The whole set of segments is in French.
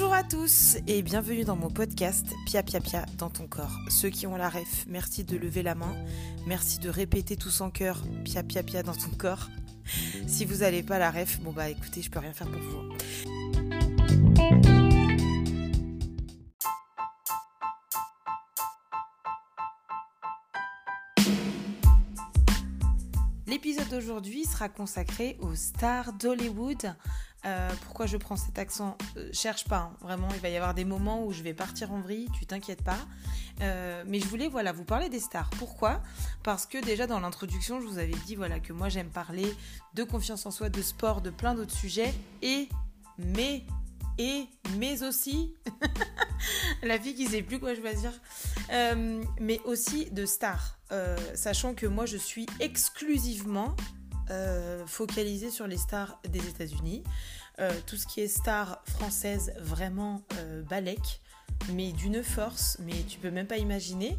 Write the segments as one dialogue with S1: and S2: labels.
S1: Bonjour à tous et bienvenue dans mon podcast Pia Pia Pia dans ton corps. Ceux qui ont la ref, merci de lever la main. Merci de répéter tous en cœur Pia Pia Pia dans ton corps. Si vous n'avez pas la ref, bon bah écoutez, je peux rien faire pour vous. L'épisode d'aujourd'hui sera consacré aux stars d'Hollywood. Euh, pourquoi je prends cet accent euh, Cherche pas, hein. vraiment, il va y avoir des moments où je vais partir en vrille, tu t'inquiètes pas. Euh, mais je voulais voilà, vous parler des stars. Pourquoi? Parce que déjà dans l'introduction, je vous avais dit voilà, que moi j'aime parler de confiance en soi, de sport, de plein d'autres sujets. Et, mais, et, mais aussi, la fille qui sait plus quoi choisir, mais aussi de stars. Sachant que moi je suis exclusivement euh, focalisée sur les stars des États-Unis. tout ce qui est star française, vraiment balèque mais d'une force, mais tu peux même pas imaginer.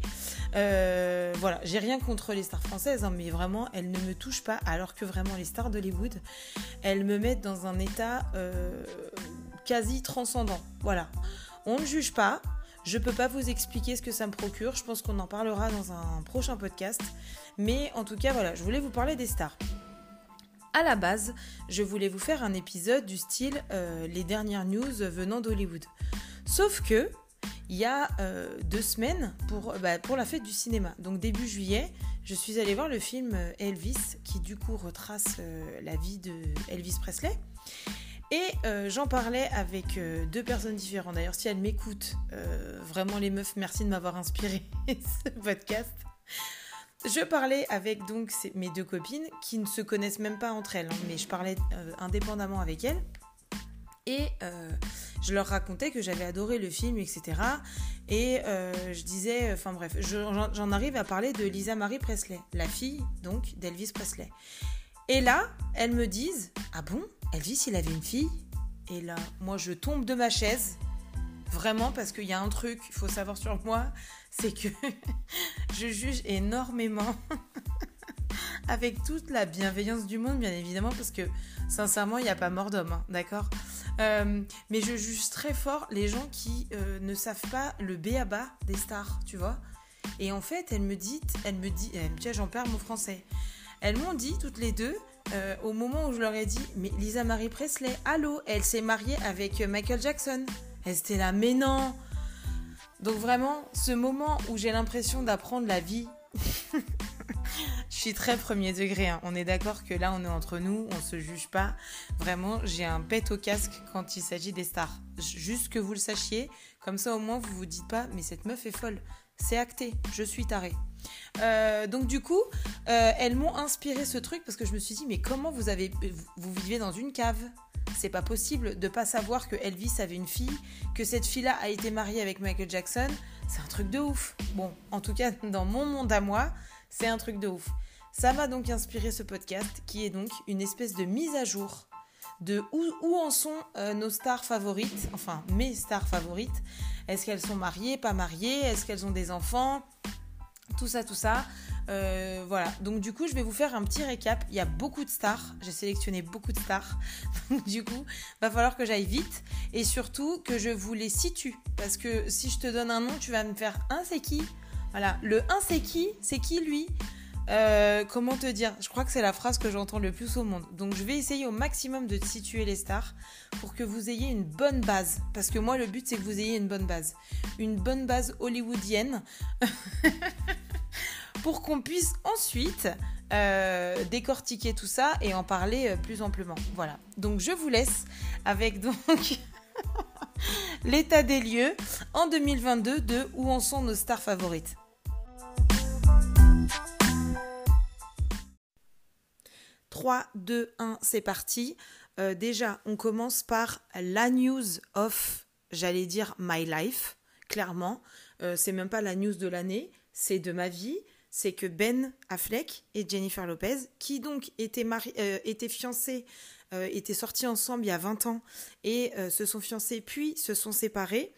S1: voilà, j'ai rien contre les stars françaises, hein, mais vraiment, elles ne me touchent pas, alors que vraiment les stars d'Hollywood, elles me mettent dans un état quasi transcendant. Voilà. On ne juge pas. Je peux pas vous expliquer ce que ça me procure. Je pense qu'on en parlera dans un prochain podcast. Mais en tout cas, voilà, je voulais vous parler des stars. À la base, je voulais vous faire un épisode du style euh, les dernières news venant d'Hollywood. Sauf que il y a euh, deux semaines pour, bah, pour la fête du cinéma, donc début juillet, je suis allée voir le film Elvis qui du coup retrace euh, la vie de Elvis Presley. Et euh, j'en parlais avec euh, deux personnes différentes. D'ailleurs, si elles m'écoutent, euh, vraiment les meufs, merci de m'avoir inspiré ce podcast. Je parlais avec donc mes deux copines qui ne se connaissent même pas entre elles, hein, mais je parlais indépendamment avec elles. Et je leur racontais que j'avais adoré le film, etc. Et je disais, enfin bref, j'en arrive à parler de Lisa Marie Presley, la fille donc d'Elvis Presley. Et là, elles me disent, ah bon Elvis, il avait une fille? Et là, moi, je tombe de ma chaise. Vraiment, parce qu'il y a un truc, il faut savoir sur moi, c'est que je juge énormément. Avec toute la bienveillance du monde, bien évidemment, parce que sincèrement, il n'y a pas mort d'homme, hein, d'accord? Euh, Mais je juge très fort les gens qui euh, ne savent pas le B à bas des stars, tu vois? Et en fait, elle me dit, elle me dit, elle me dit, j'en perds mon français. Elles m'ont dit toutes les deux, euh, au moment où je leur ai dit, mais Lisa Marie Presley, allô, elle s'est mariée avec Michael Jackson. Elle était là, mais non Donc vraiment, ce moment où j'ai l'impression d'apprendre la vie, je suis très premier degré, hein. on est d'accord que là on est entre nous, on se juge pas. Vraiment, j'ai un pet au casque quand il s'agit des stars. Juste que vous le sachiez, comme ça au moins vous vous dites pas, mais cette meuf est folle. C'est acté, je suis tarée. Euh, donc du coup, euh, elles m'ont inspiré ce truc parce que je me suis dit mais comment vous avez vous vivez dans une cave? C'est pas possible de pas savoir que Elvis avait une fille, que cette fille-là a été mariée avec Michael Jackson. C'est un truc de ouf. Bon, en tout cas dans mon monde à moi, c'est un truc de ouf. Ça m'a donc inspiré ce podcast qui est donc une espèce de mise à jour de où, en sont euh, nos stars favorites, enfin mes stars favorites. Est-ce qu'elles sont mariées, pas mariées? Est-ce qu'elles ont des enfants? Tout ça, tout ça. Euh, voilà, donc du coup, je vais vous faire un petit récap. Il y a beaucoup de stars, j'ai sélectionné beaucoup de stars. Du coup, va falloir que j'aille vite et surtout que je vous les situe. Parce que si je te donne un nom, tu vas me faire un c'est qui Voilà, le un c'est qui C'est qui lui? Euh, comment te dire? Je crois que c'est la phrase que j'entends le plus au monde. Donc je vais essayer au maximum de situer les stars pour que vous ayez une bonne base. Parce que moi, le but, c'est que vous ayez une bonne base. Une bonne base hollywoodienne. pour qu'on puisse ensuite euh, décortiquer tout ça et en parler euh, plus amplement. Voilà. Donc je vous laisse avec donc l'état des lieux en 2022 de où en sont nos stars favorites. 3, 2, 1, c'est parti. Euh, déjà, on commence par la news of, j'allais dire, my life, clairement. c'est même pas la news de l'année, c'est de ma vie c'est que Ben Affleck et Jennifer Lopez, qui donc étaient, euh, étaient fiancés, euh, étaient sortis ensemble il y a 20 ans et euh, se sont fiancés puis se sont séparés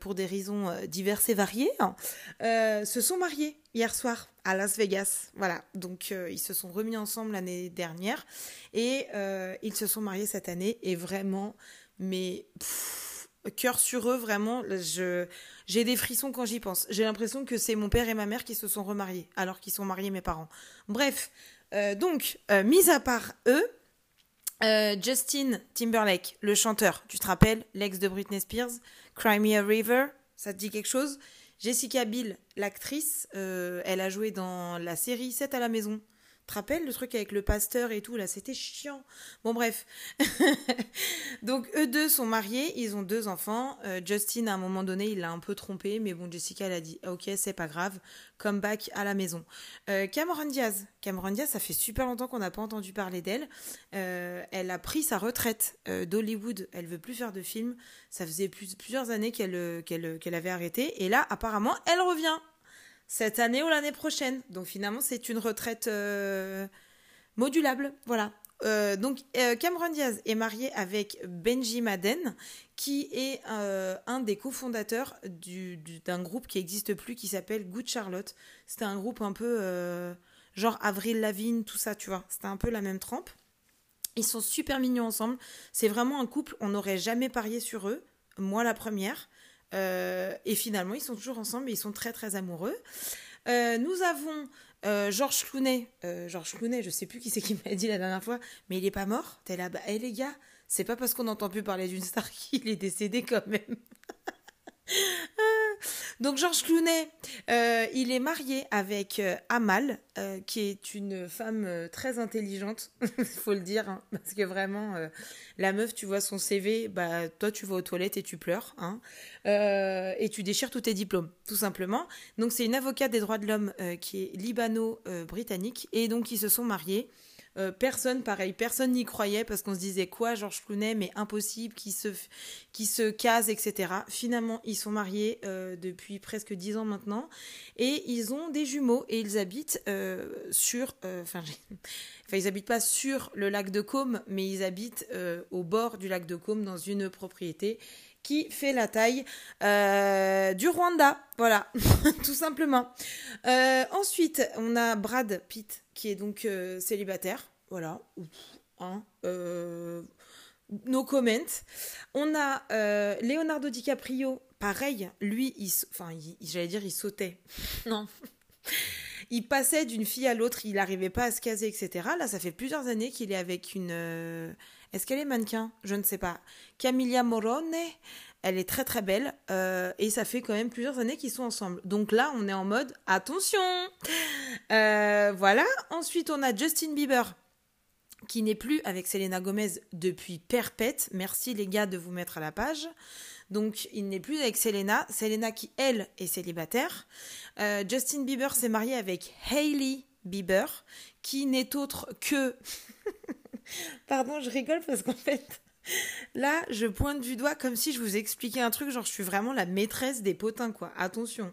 S1: pour des raisons diverses et variées, hein, se sont mariés hier soir à Las Vegas. Voilà, donc ils se sont remis ensemble l'année dernière et ils se sont mariés cette année et vraiment, mais... cœur sur eux, vraiment. Je, j'ai des frissons quand j'y pense. J'ai l'impression que c'est mon père et ma mère qui se sont remariés, alors qu'ils sont mariés mes parents. Bref, euh, donc, euh, mis à part eux, euh, Justin Timberlake, le chanteur, tu te rappelles, l'ex de Britney Spears, Cry Me a River, ça te dit quelque chose? Jessica Biel, l'actrice, elle a joué dans la série 7 à la maison te rappelles le truc avec le pasteur et tout, là, c'était chiant. Bon, bref. Donc, eux deux sont mariés, ils ont deux enfants. Euh, Justin, à un moment donné, il l'a un peu trompé, mais bon, Jessica, elle a dit, ok, c'est pas grave, come back à la maison. Euh, Cameron Diaz. Cameron Diaz, ça fait super longtemps qu'on n'a pas entendu parler d'elle. Euh, elle a pris sa retraite d'Hollywood, elle veut plus faire de films. Ça faisait plusieurs années qu'elle qu'elle avait arrêté. Et là, apparemment, elle revient cette année ou l'année prochaine. Donc finalement, c'est une retraite euh, modulable. Voilà. Euh, donc euh, Cameron Diaz est marié avec Benji Madden, qui est un des cofondateurs d'un groupe qui n'existe plus, qui s'appelle Good Charlotte. C'était un groupe un peu genre Avril Lavigne, tout ça, tu vois. C'était un peu la même trempe. Ils sont super mignons ensemble. C'est vraiment un couple, on n'aurait jamais parié sur eux. Moi, la première. Euh, et finalement, ils sont toujours ensemble et ils sont très très amoureux. Euh, nous avons euh, Georges Clooney. Georges Clooney, je sais plus qui c'est qui m'a dit la dernière fois, mais il est pas mort. T'es là, bah, hé les gars, c'est pas parce qu'on n'entend plus parler d'une star qu'il est décédé quand même. Donc Georges Clooney, euh, il est marié avec euh, Amal, euh, qui est une femme très intelligente, il faut le dire, hein, parce que vraiment, la meuf, tu vois son CV, bah toi tu vas aux toilettes et tu pleures, hein, et tu déchires tous tes diplômes, tout simplement. Donc c'est une avocate des droits de l'homme qui est libano-britannique, et donc ils se sont mariés. Euh, personne, pareil, personne n'y croyait parce qu'on se disait quoi, Georges Clooney, mais impossible, qui se, qui etc. Finalement, ils sont mariés euh, depuis presque dix ans maintenant et ils ont des jumeaux et ils habitent euh, sur, enfin, enfin, ils habitent pas sur le lac de Côme, mais ils habitent au bord du lac de Côme dans une propriété qui fait la taille du Rwanda. Voilà, tout simplement. ensuite, on a Brad Pitt qui est donc euh, célibataire. Voilà. Hein, euh, no comment. On a euh, Leonardo DiCaprio, pareil, lui, il, enfin, j'allais dire, il sautait. non. Il passait d'une fille à l'autre, il n'arrivait pas à se caser, etc. Là, ça fait plusieurs années qu'il est avec une. Est-ce qu'elle est mannequin? Je ne sais pas. Camilla Morone. Elle est très très belle euh, et ça fait quand même plusieurs années qu'ils sont ensemble. Donc là, on est en mode attention. Euh, voilà. Ensuite, on a Justin Bieber qui n'est plus avec Selena Gomez depuis perpète. Merci les gars de vous mettre à la page. Donc il n'est plus avec Selena. Selena qui, elle, est célibataire. Euh, Justin Bieber s'est marié avec Hailey Bieber, qui n'est autre que... Pardon, je rigole parce qu'en fait, Là, je pointe du doigt comme si je vous expliquais un truc, genre je suis vraiment la maîtresse des potins, quoi. Attention.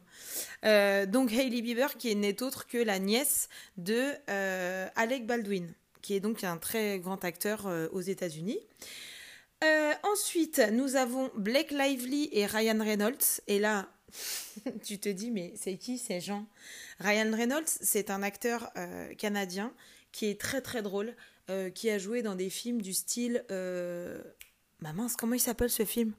S1: Euh, donc Hailey Bieber, qui est née autre que la nièce de euh, Alec Baldwin, qui est donc un très grand acteur aux États-Unis. Ensuite, nous avons Blake Lively et Ryan Reynolds. Et là, tu te dis, mais c'est qui ces gens? Ryan Reynolds, c'est un acteur canadien qui est très très drôle. Euh, qui a joué dans des films du style. Euh... Bah mince, comment il s'appelle ce film?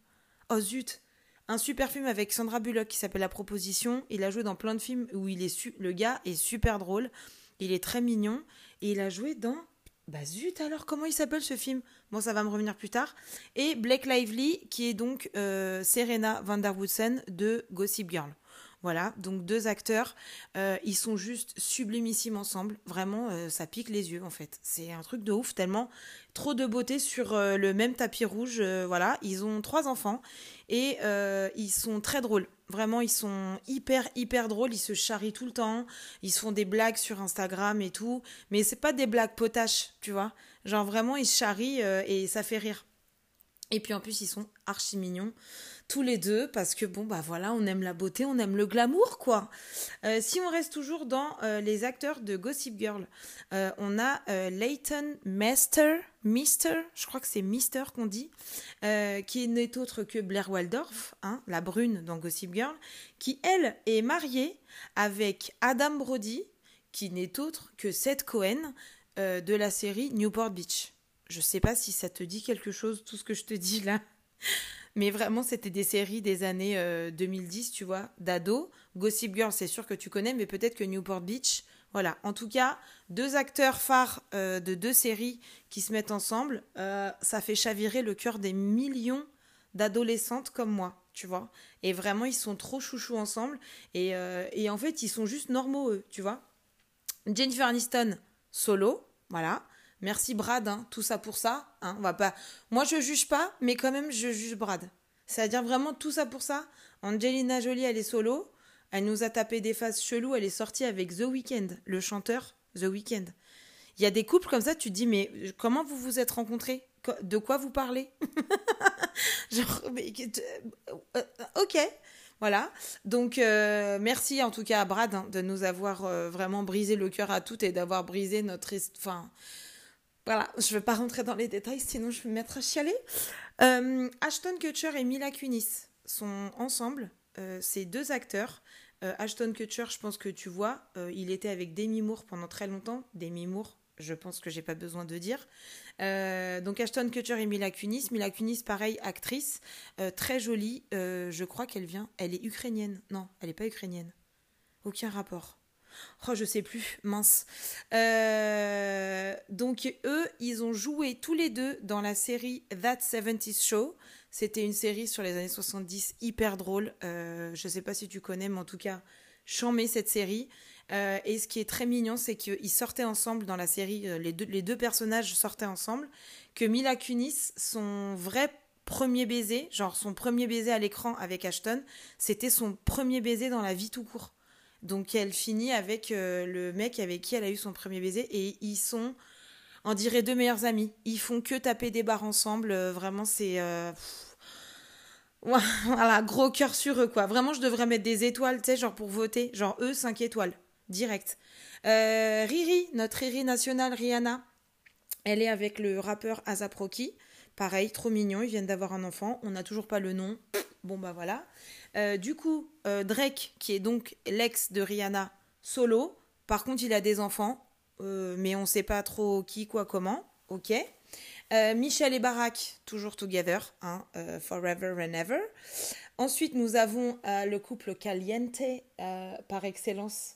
S1: Oh zut Un super film avec Sandra Bullock qui s'appelle La Proposition. Il a joué dans plein de films où il est le gars est super drôle. Il est très mignon. Et il a joué dans. Bah zut alors, comment il s'appelle ce film? Bon, ça va me revenir plus tard. Et Blake Lively, qui est donc euh, Serena Van Der Woodsen de Gossip Girl. Voilà, donc deux acteurs, euh, ils sont juste sublimissimes ensemble. Vraiment, euh, ça pique les yeux en fait. C'est un truc de ouf, tellement trop de beauté sur euh, le même tapis rouge. voilà, ils ont trois enfants et ils sont très drôles. Vraiment, ils sont hyper hyper drôles. Ils se charrient tout le temps. Ils se font des blagues sur Instagram et tout, mais c'est pas des blagues potaches, tu vois. Genre vraiment, ils se charrient et ça fait rire. Et puis en plus, ils sont archi mignons tous les deux parce que bon bah voilà on aime la beauté on aime le glamour quoi. Euh, si on reste toujours dans euh, les acteurs de Gossip Girl euh, on a Leighton Master Mister je crois que c'est Mister qu'on dit qui n'est autre que Blair Waldorf hein, la brune dans Gossip Girl qui elle est mariée avec Adam Brody qui n'est autre que Seth Cohen de la série Newport Beach. Je sais pas si ça te dit quelque chose tout ce que je te dis là Mais vraiment, c'était des séries des années 2010, tu vois, d'ado. Gossip Girl, c'est sûr que tu connais, mais peut-être que Newport Beach. Voilà, en tout cas, deux acteurs phares de deux séries qui se mettent ensemble, ça fait chavirer le cœur des millions d'adolescentes comme moi, tu vois. Et vraiment, ils sont trop chouchous ensemble. Et, et en fait, ils sont juste normaux, eux, tu vois. Jennifer Aniston, solo, voilà. Merci Brad, hein, tout ça pour ça. Hein, on va pas. Moi je juge pas, mais quand même je juge Brad. C'est-à-dire vraiment tout ça pour ça. Angelina Jolie, elle est solo. Elle nous a tapé des phases cheloues. Elle est sortie avec The Weeknd, le chanteur The Weeknd. Il y a des couples comme ça, tu te dis, mais comment vous vous êtes rencontrés? De quoi vous parlez? Genre, mais, euh, euh, ok. Voilà. Donc, euh, merci en tout cas à Brad hein, de nous avoir vraiment brisé le cœur à toutes et d'avoir brisé notre. Enfin, voilà, je ne vais pas rentrer dans les détails, sinon je vais me mettre à chialer. Euh, Ashton Kutcher et Mila Kunis sont ensemble. Euh, ces deux acteurs. Euh, Ashton Kutcher, je pense que tu vois, il était avec Demi Moore pendant très longtemps. Demi Moore, je pense que j'ai pas besoin de dire. donc Ashton Kutcher et Mila Kunis. Mila Kunis, pareil, actrice, très jolie. je crois qu'elle vient. Elle est ukrainienne. Non, elle n'est pas ukrainienne. Aucun rapport. Oh, je sais plus, mince. Euh, donc, eux, ils ont joué tous les deux dans la série That 70s Show. C'était une série sur les années 70 hyper drôle. Euh, je sais pas si tu connais, mais en tout cas, chambé cette série. Euh, et ce qui est très mignon, c'est qu'ils sortaient ensemble dans la série, deux, les deux personnages sortaient ensemble. Que Mila Kunis, son vrai premier baiser, genre son premier baiser à l'écran avec Ashton, c'était son premier baiser dans la vie tout court. Donc elle finit avec euh, le mec avec qui elle a eu son premier baiser et ils sont, on dirait deux meilleurs amis. Ils font que taper des barres ensemble. Euh, vraiment, c'est euh, voilà, gros cœur sur eux quoi. Vraiment, je devrais mettre des étoiles, tu sais, genre pour voter, genre eux 5 étoiles direct. Riri, notre Riri nationale Rihanna, elle est avec le rappeur Azaproki. Pareil, trop mignon, ils viennent d'avoir un enfant. On n'a toujours pas le nom. Bon bah voilà. Euh, du coup, euh, Drake, qui est donc l'ex de Rihanna, solo. Par contre, il a des enfants, euh, mais on ne sait pas trop qui, quoi, comment. Ok. Michel et Barack, toujours together, hein, forever and ever. Ensuite, nous avons le couple Caliente, par excellence,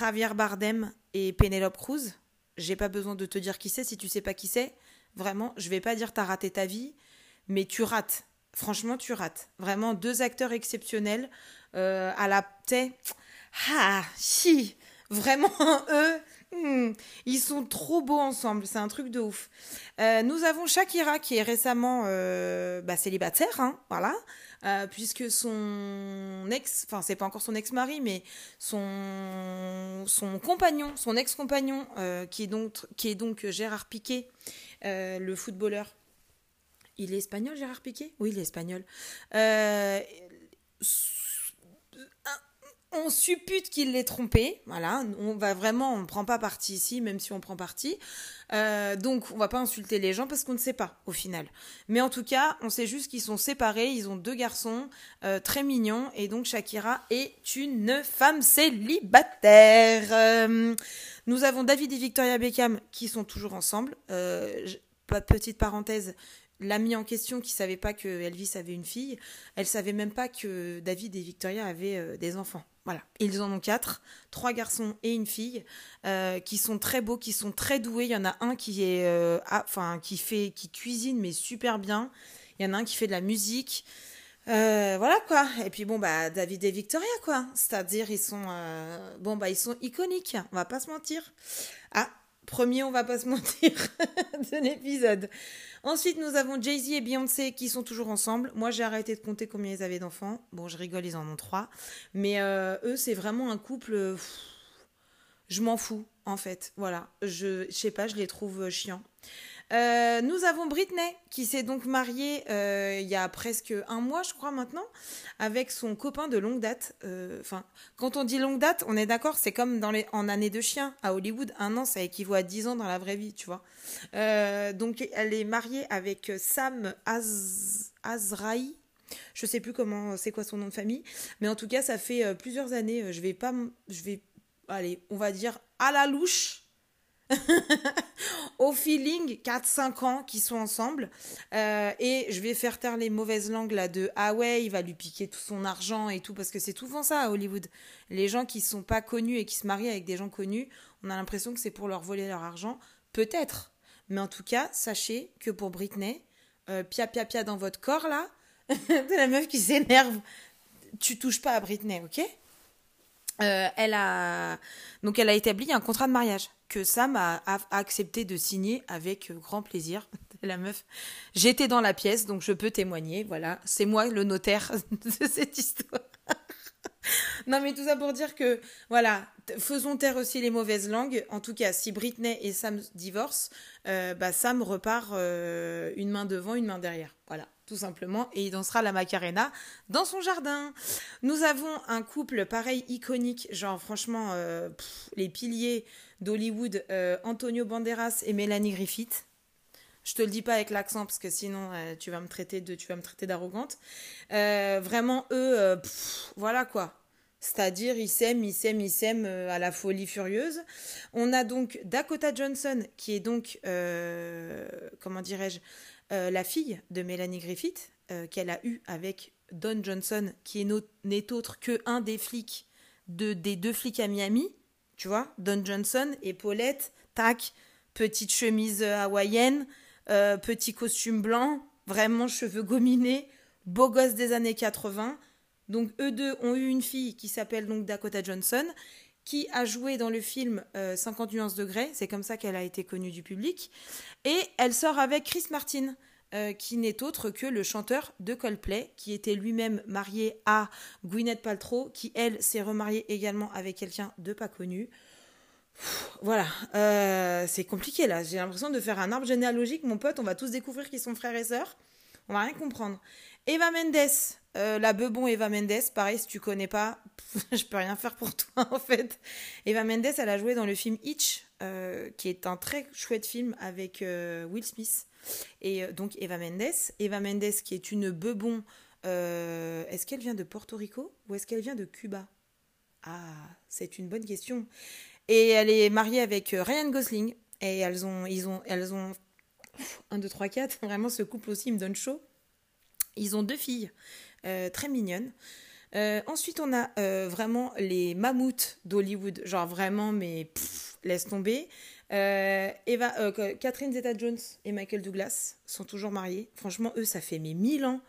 S1: Javier Bardem et Penelope Cruz. J'ai pas besoin de te dire qui c'est si tu sais pas qui c'est. Vraiment, je vais pas dire t'as raté ta vie, mais tu rates franchement, tu rates. Vraiment, deux acteurs exceptionnels. Euh, à la tête. Ah, si Vraiment, eux, hmm, ils sont trop beaux ensemble. C'est un truc de ouf. Euh, nous avons Shakira qui est récemment euh, bah, célibataire, hein, voilà. puisque son ex, enfin c'est pas encore son ex-mari, mais son compagnon, son ex-compagnon, qui qui est donc Gérard Piquet, le footballeur, il est espagnol, Gérard Piquet Oui, il est espagnol. Euh, on suppute qu'il l'ait trompé. Voilà, on va vraiment, on ne prend pas parti ici, même si on prend parti. Euh, donc, on va pas insulter les gens parce qu'on ne sait pas au final. Mais en tout cas, on sait juste qu'ils sont séparés. Ils ont deux garçons euh, très mignons et donc Shakira est une femme célibataire. nous avons David et Victoria Beckham qui sont toujours ensemble. petite parenthèse, l'amie en question qui savait pas que Elvis avait une fille, elle savait même pas que David et Victoria avaient euh, des enfants. Voilà, ils en ont quatre, trois garçons et une fille, euh, qui sont très beaux, qui sont très doués. Il y en a un qui est, euh, enfin, qui fait, qui cuisine mais super bien. Il y en a un qui fait de la musique. voilà quoi. Et puis bon bah David et Victoria quoi. C'est-à-dire ils sont, bon bah ils sont iconiques. On va pas se mentir. Ah premier, on va pas se mentir, de l'épisode. Ensuite, nous avons Jay-Z et Beyoncé qui sont toujours ensemble. Moi, j'ai arrêté de compter combien ils avaient d'enfants. Bon, je rigole, ils en ont trois. Mais euh, eux, c'est vraiment un couple. je m'en fous, en fait. Voilà. Je, je sais pas, je les trouve euh, chiants. Euh, nous avons Britney qui s'est donc mariée euh, il y a presque un mois, je crois maintenant, avec son copain de longue date. Euh, enfin, quand on dit longue date, on est d'accord, c'est comme en année de chien à Hollywood, un an ça équivaut à dix ans dans la vraie vie, tu vois. donc elle est mariée avec Sam Az Azraï. Je sais plus comment, c'est quoi son nom de famille, mais en tout cas ça fait plusieurs années. Je vais pas, je vais, allez, on va dire à la louche au feeling 4-5 ans qui sont ensemble euh, et je vais faire taire les mauvaises langues là de ah ouais il va lui piquer tout son argent et tout parce que c'est souvent ça à Hollywood. Les gens qui sont pas connus et qui se marient avec des gens connus on a l'impression que c'est pour leur voler leur argent. Peut-être. Mais en tout cas sachez que pour Britney euh, pia pia pia dans votre corps là de la meuf qui s'énerve tu touches pas à Britney ok? Euh, elle a donc elle a établi un contrat de mariage que Sam a, accepté de signer avec grand plaisir. La meuf, j'étais dans la pièce donc je peux témoigner. Voilà, c'est moi le notaire de cette histoire. Non mais tout ça pour dire que voilà, faisons taire aussi les mauvaises langues. En tout cas, si Britney et Sam divorcent, euh, bah Sam repart euh, une main devant, une main derrière. Voilà tout simplement, et il dansera la Macarena dans son jardin. Nous avons un couple pareil iconique, genre franchement euh, les piliers d'Hollywood, Antonio Banderas et Melanie Griffith. Je te le dis pas avec l'accent parce que sinon euh, tu vas me traiter de tu vas me traiter d'arrogante. vraiment eux, voilà quoi. C'est-à-dire, ils s'aiment, ils s'aiment, ils s'aiment à la folie furieuse. On a donc Dakota Johnson, qui est donc, comment dirais-je, euh, la fille de Mélanie Griffith, euh, qu'elle a eue avec Don Johnson, qui n'est autre que un des flics de, des deux flics à Miami, tu vois, Don Johnson et tac, petite chemise hawaïenne, euh, petit costume blanc, vraiment cheveux gominés, beau gosse des années 80. Donc eux deux ont eu une fille qui s'appelle donc Dakota Johnson, qui a joué dans le film 50 nuances de c'est comme ça qu'elle a été connue du public. Et elle sort avec Chris Martin, euh, qui n'est autre que le chanteur de Coldplay, qui était lui-même marié à Gwyneth Paltrow, qui elle s'est remariée également avec quelqu'un de pas connu. Voilà, euh, c'est compliqué là. J'ai l'impression de faire un arbre généalogique, mon pote. On va tous découvrir qu'ils sont frères et sœurs. On va rien comprendre. Eva Mendes, euh, la bebon Eva Mendes, pareil, si tu connais pas, je peux rien faire pour toi en fait. Eva Mendes, elle a joué dans le film Hitch, qui est un très chouette film avec Will Smith. Et euh, donc Eva Mendes. Eva Mendes qui est une bebon. Euh, est-ce qu'elle vient de Porto Rico ou est-ce qu'elle vient de Cuba? Ah, c'est une bonne question. Et elle est mariée avec euh, Ryan Gosling. Et elles ont, ils ont, elles ont 1, 2, 3, 4. Vraiment, ce couple aussi me donne chaud. Ils ont deux filles très mignonnes. ensuite, on a vraiment les mammouths d'Hollywood. Genre vraiment, mais laisse tomber. Euh, Eva, euh, Catherine Zeta-Jones et Michael Douglas sont toujours mariés. Franchement, eux, ça fait mes mille ans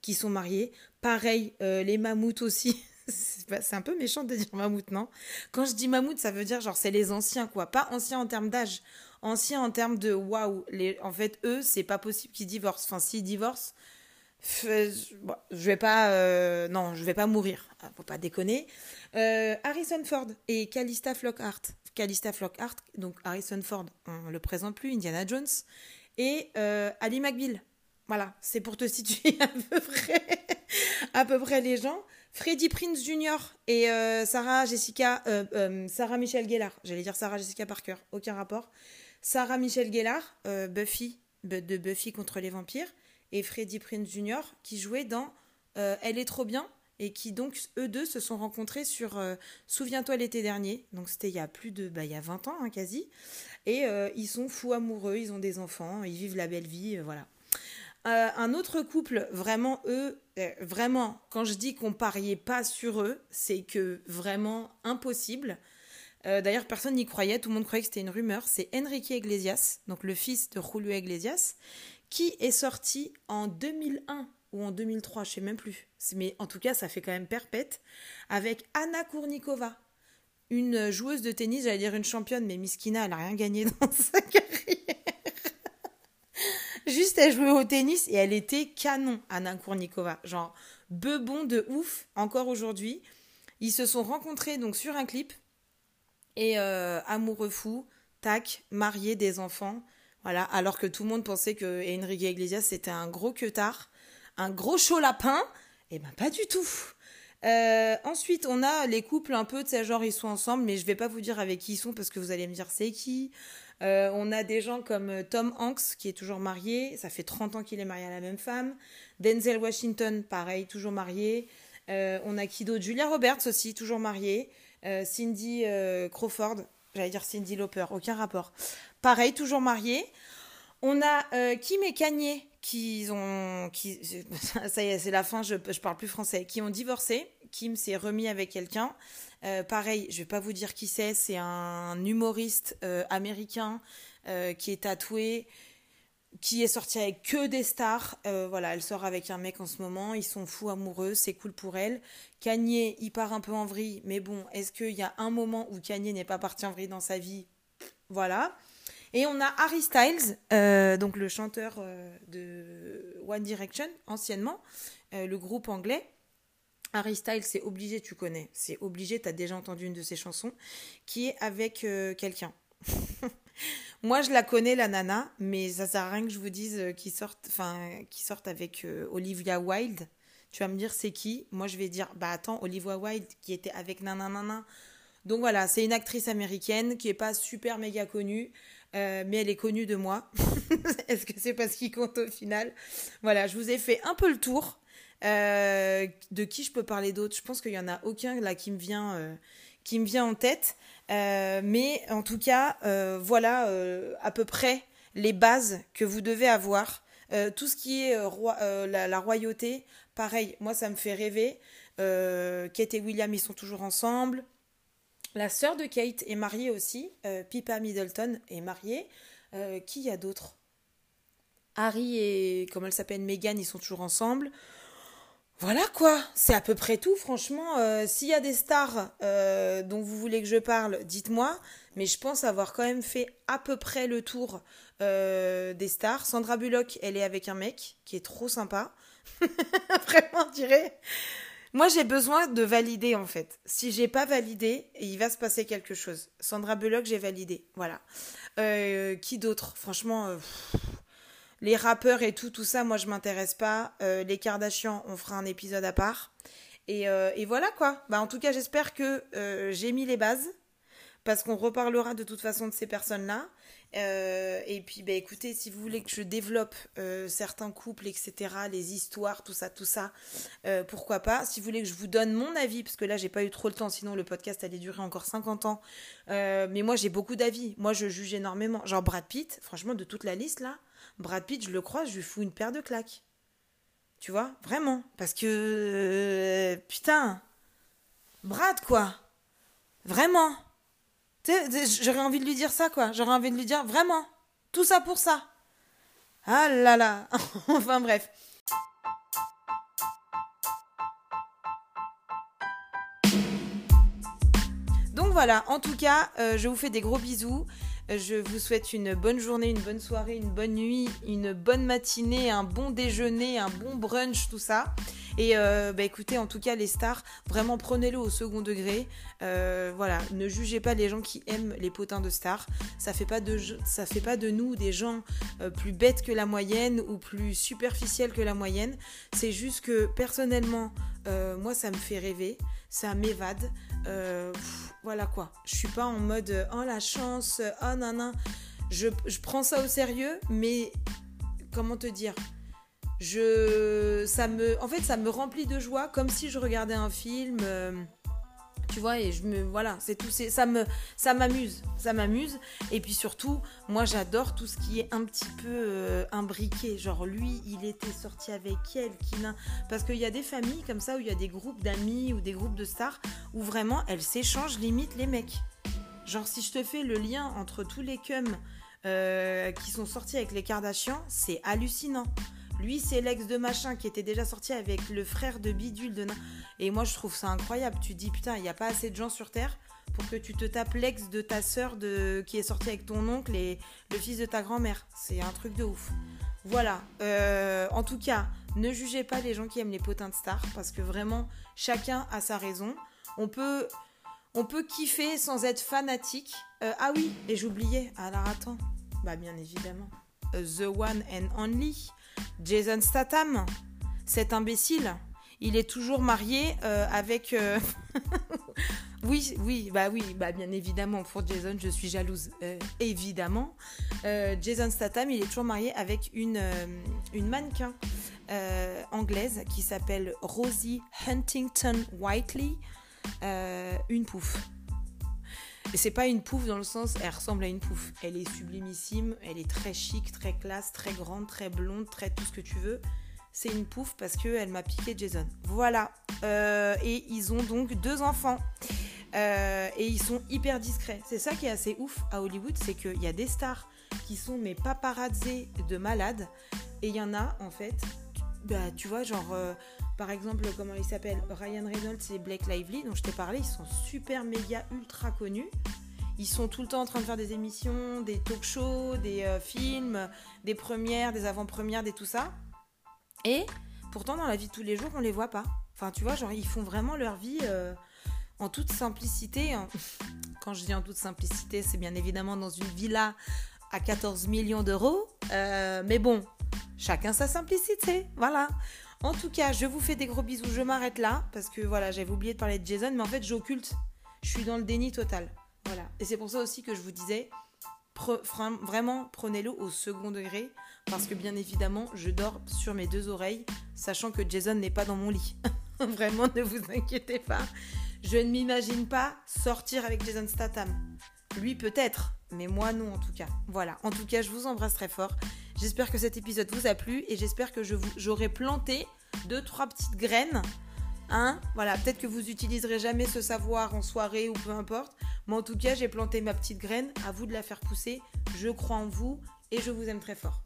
S1: qu'ils sont mariés. Pareil, euh, les mammouths aussi. c'est un peu méchant de dire mammouth, non? Quand je dis mammouth, ça veut dire genre c'est les anciens, quoi. Pas anciens en termes d'âge, anciens en termes de waouh. En fait, eux, c'est pas possible qu'ils divorcent. Enfin, s'ils divorcent, je vais pas, non, je vais pas mourir. Ah, faut pas déconner. Harrison Ford et Calista Flockhart Calista Flockhart, donc Harrison Ford, on le présente plus, Indiana Jones, et euh, Ali McBeal. Voilà, c'est pour te situer à peu près, à peu près les gens. Freddie Prince Jr. et euh, Sarah Jessica, euh, Sarah Michelle Gellar. J'allais dire Sarah Jessica Parker, aucun rapport. Sarah Michelle Gellar, Buffy, de Buffy contre les vampires, et Freddie Prince Jr. qui jouait dans Elle est trop bien, et qui donc eux deux se sont rencontrés sur euh, Souviens-toi l'été dernier, donc c'était il y a plus de bah, il y a 20 ans hein, quasi, et euh, ils sont fous amoureux, ils ont des enfants, ils vivent la belle vie, euh, un autre couple, vraiment eux, vraiment, quand je dis qu'on pariait pas sur eux, c'est que vraiment impossible. D'ailleurs, personne n'y croyait, tout le monde croyait que c'était une rumeur. C'est Enrique Iglesias, donc le fils de Julio Iglesias, qui est sorti en 2001 ou en 2003, je sais même plus. Mais en tout cas, ça fait quand même perpète. Avec Anna Kournikova, une joueuse de tennis, j'allais dire une championne, mais Miskina, elle a rien gagné dans sa carrière. Juste, elle jouait au tennis et elle était canon, Anna Kournikova. Genre, bebon de ouf, encore aujourd'hui. Ils se sont rencontrés donc sur un clip. Et euh, amoureux fou, tac, marié, des enfants. Voilà, alors que tout le monde pensait que Enrique Iglesias c'était un gros queutard un gros chaud lapin Eh ben pas du tout. Euh, ensuite, on a les couples un peu, de sais, genre ils sont ensemble, mais je vais pas vous dire avec qui ils sont parce que vous allez me dire c'est qui? Euh, on a des gens comme euh, Tom Hanks qui est toujours marié, ça fait 30 ans qu'il est marié à la même femme. Denzel Washington, pareil, toujours marié. on a qui d'autre? Julia Roberts aussi, toujours mariée. Cindy Crawford, J'allais dire Cindy Lauper, aucun rapport. Pareil, toujours mariés. On a euh, Kim et Kanye qui ont. Qui, ça y est, c'est la fin, je, je parle plus français. Qui ont divorcé. Kim s'est remis avec quelqu'un. Euh, pareil, je vais pas vous dire qui c'est. C'est un humoriste euh, américain qui est tatoué qui est sorti avec que des stars. voilà, elle sort avec un mec en ce moment. Ils sont fous amoureux, c'est cool pour elle. Kanye, il part un peu en vrille, mais bon, est-ce qu'il y a un moment où Kanye n'est pas parti en vrille dans sa vie? Voilà. Et on a Harry Styles, euh, donc le chanteur euh, de One Direction, anciennement, euh, le groupe anglais. Harry Styles, c'est obligé, tu connais, c'est obligé, tu as déjà entendu une de ses chansons, qui est avec quelqu'un. Moi, je la connais, la nana, mais ça sert à rien que je vous dise qu'il sorte, enfin, qui sorte avec Olivia Wilde. Tu vas me dire c'est qui? Moi, je vais dire, bah attends, Olivia Wilde qui était avec nanana. Donc voilà, c'est une actrice américaine qui est pas super méga connue. Euh, mais elle est connue de moi. Est-ce que c'est parce qu'il compte au final? Voilà, je vous ai fait un peu le tour. Euh, de qui je peux parler d'autre? Je pense qu'il y en a aucun là qui me vient, euh, qui me vient en tête. mais en tout cas, voilà à peu près les bases que vous devez avoir. tout ce qui est la, la, royauté, pareil, moi ça me fait rêver. Kate et William, ils sont toujours ensemble. La sœur de Kate est mariée aussi. Euh, Pippa Middleton est mariée. Euh, qui y a d'autres Harry et, comment elle s'appelle, Meghan, ils sont toujours ensemble. Voilà quoi, c'est à peu près tout. Franchement, euh, s'il y a des stars dont vous voulez que je parle, dites-moi. Mais je pense avoir quand même fait à peu près le tour des stars. Sandra Bullock, elle est avec un mec qui est trop sympa. Vraiment, je dirais. Moi, j'ai besoin de valider en fait. Si j'ai pas validé, il va se passer quelque chose. Sandra Bullock, j'ai validé. Voilà. Euh, qui d'autre? Franchement, euh, les rappeurs et tout, tout ça, moi, je m'intéresse pas. Euh, les Kardashians, on fera un épisode à part. Et, et voilà quoi. Bah, en tout cas, j'espère que j'ai mis les bases parce qu'on reparlera de toute façon de ces personnes-là. Euh, et puis, bah, écoutez, si vous voulez que je développe euh, certains couples, etc., les histoires, tout ça, tout ça, euh, pourquoi pas. Si vous voulez que je vous donne mon avis, parce que là, j'ai pas eu trop le temps, sinon le podcast allait durer encore 50 ans. mais moi, j'ai beaucoup d'avis. Moi, je juge énormément. Genre Brad Pitt, franchement, de toute la liste là, Brad Pitt, je le crois, je lui fous une paire de claques. Tu vois, vraiment. Parce que. putain. Brad, quoi. Vraiment. J'aurais envie de lui dire ça, quoi. J'aurais envie de lui dire vraiment, tout ça pour ça. Ah là là. enfin bref. Donc voilà, en tout cas, euh, je vous fais des gros bisous. Euh, je vous souhaite une bonne journée, une bonne soirée, une bonne nuit, une bonne matinée, un bon déjeuner, un bon brunch, tout ça. Et euh, bah, écoutez, en tout cas, les stars, vraiment prenez-le au second degré. Euh, voilà, ne jugez pas les gens qui aiment les potins de stars. Ça fait fait pas de nous des gens euh, plus bêtes que la moyenne ou plus superficiels que la moyenne. C'est juste que personnellement, moi, ça me fait rêver, ça m'évade. voilà quoi. Je suis pas en mode oh la chance, oh nan Je, je prends ça au sérieux, mais comment te dire? Je ça me en fait ça me remplit de joie comme si je regardais un film euh, tu vois et je me voilà c'est tout c'est ça me ça m'amuse ça m'amuse. Et puis surtout moi j'adore tout ce qui est un petit peu euh, imbriqué. Genre lui il était sorti avec elle qui parce qu'il y a des familles comme ça où il y a des groupes d'amis ou des groupes de stars où vraiment elles s'échangent limite les mecs. Genre si je te fais le lien entre tous les cums euh, qui sont sortis avec les Kardashians c'est hallucinant lui, c'est l'ex de machin qui était déjà sorti avec le frère de Bidule de Et moi, je trouve ça incroyable. Tu dis, putain, il n'y a pas assez de gens sur Terre pour que tu te tapes l'ex de ta sœur qui est sorti avec ton oncle et le fils de ta grand-mère. C'est un truc de ouf. Voilà. Euh, en tout cas, ne jugez pas les gens qui aiment les potins de stars parce que vraiment, chacun a sa raison. On peut, on peut kiffer sans être fanatique. Euh, ah oui, et j'oubliais. Alors attends. Bah bien évidemment. Euh, The One and Only. Jason Statham, cet imbécile, il est toujours marié euh, avec. Euh, oui, oui, bah oui, bah bien évidemment pour Jason, je suis jalouse, euh, évidemment. Jason Statham, il est toujours marié avec une, une mannequin anglaise qui s'appelle Rosie Huntington Whiteley, une pouffe. Et c'est pas une pouffe dans le sens, elle ressemble à une pouffe. Elle est sublimissime, elle est très chic, très classe, très grande, très blonde, très tout ce que tu veux. C'est une pouffe parce qu'elle m'a piqué Jason. Voilà. Euh, et ils ont donc deux enfants. Euh, et ils sont hyper discrets. C'est ça qui est assez ouf à Hollywood, c'est qu'il y a des stars qui sont mes paparazzés de malades. Et il y en a, en fait, bah, tu vois, genre, euh, par exemple, comment ils s'appellent Ryan Reynolds et Blake Lively, dont je t'ai parlé, ils sont super méga ultra connus. Ils sont tout le temps en train de faire des émissions, des talk shows, des euh, films, des premières, des avant-premières, des tout ça. Et pourtant, dans la vie de tous les jours, on les voit pas. Enfin, tu vois, genre, ils font vraiment leur vie euh, en toute simplicité. Quand je dis en toute simplicité, c'est bien évidemment dans une villa à 14 millions d'euros. mais bon, chacun sa simplicité. Voilà. En tout cas, je vous fais des gros bisous. Je m'arrête là parce que voilà, j'avais oublié de parler de Jason, mais en fait, j'occulte. Je suis dans le déni total. Voilà. Et c'est pour ça aussi que je vous disais, vraiment, prenez-le au second degré parce que bien évidemment, je dors sur mes deux oreilles, sachant que Jason n'est pas dans mon lit. vraiment, ne vous inquiétez pas. Je ne m'imagine pas sortir avec Jason Statham. Lui peut-être, mais moi non en tout cas. Voilà. En tout cas, je vous embrasse très fort. J'espère que cet épisode vous a plu et j'espère que j'aurai planté deux, trois petites graines. Hein voilà, peut-être que vous utiliserez jamais ce savoir en soirée ou peu importe. Mais en tout cas, j'ai planté ma petite graine. À vous de la faire pousser. Je crois en vous et je vous aime très fort.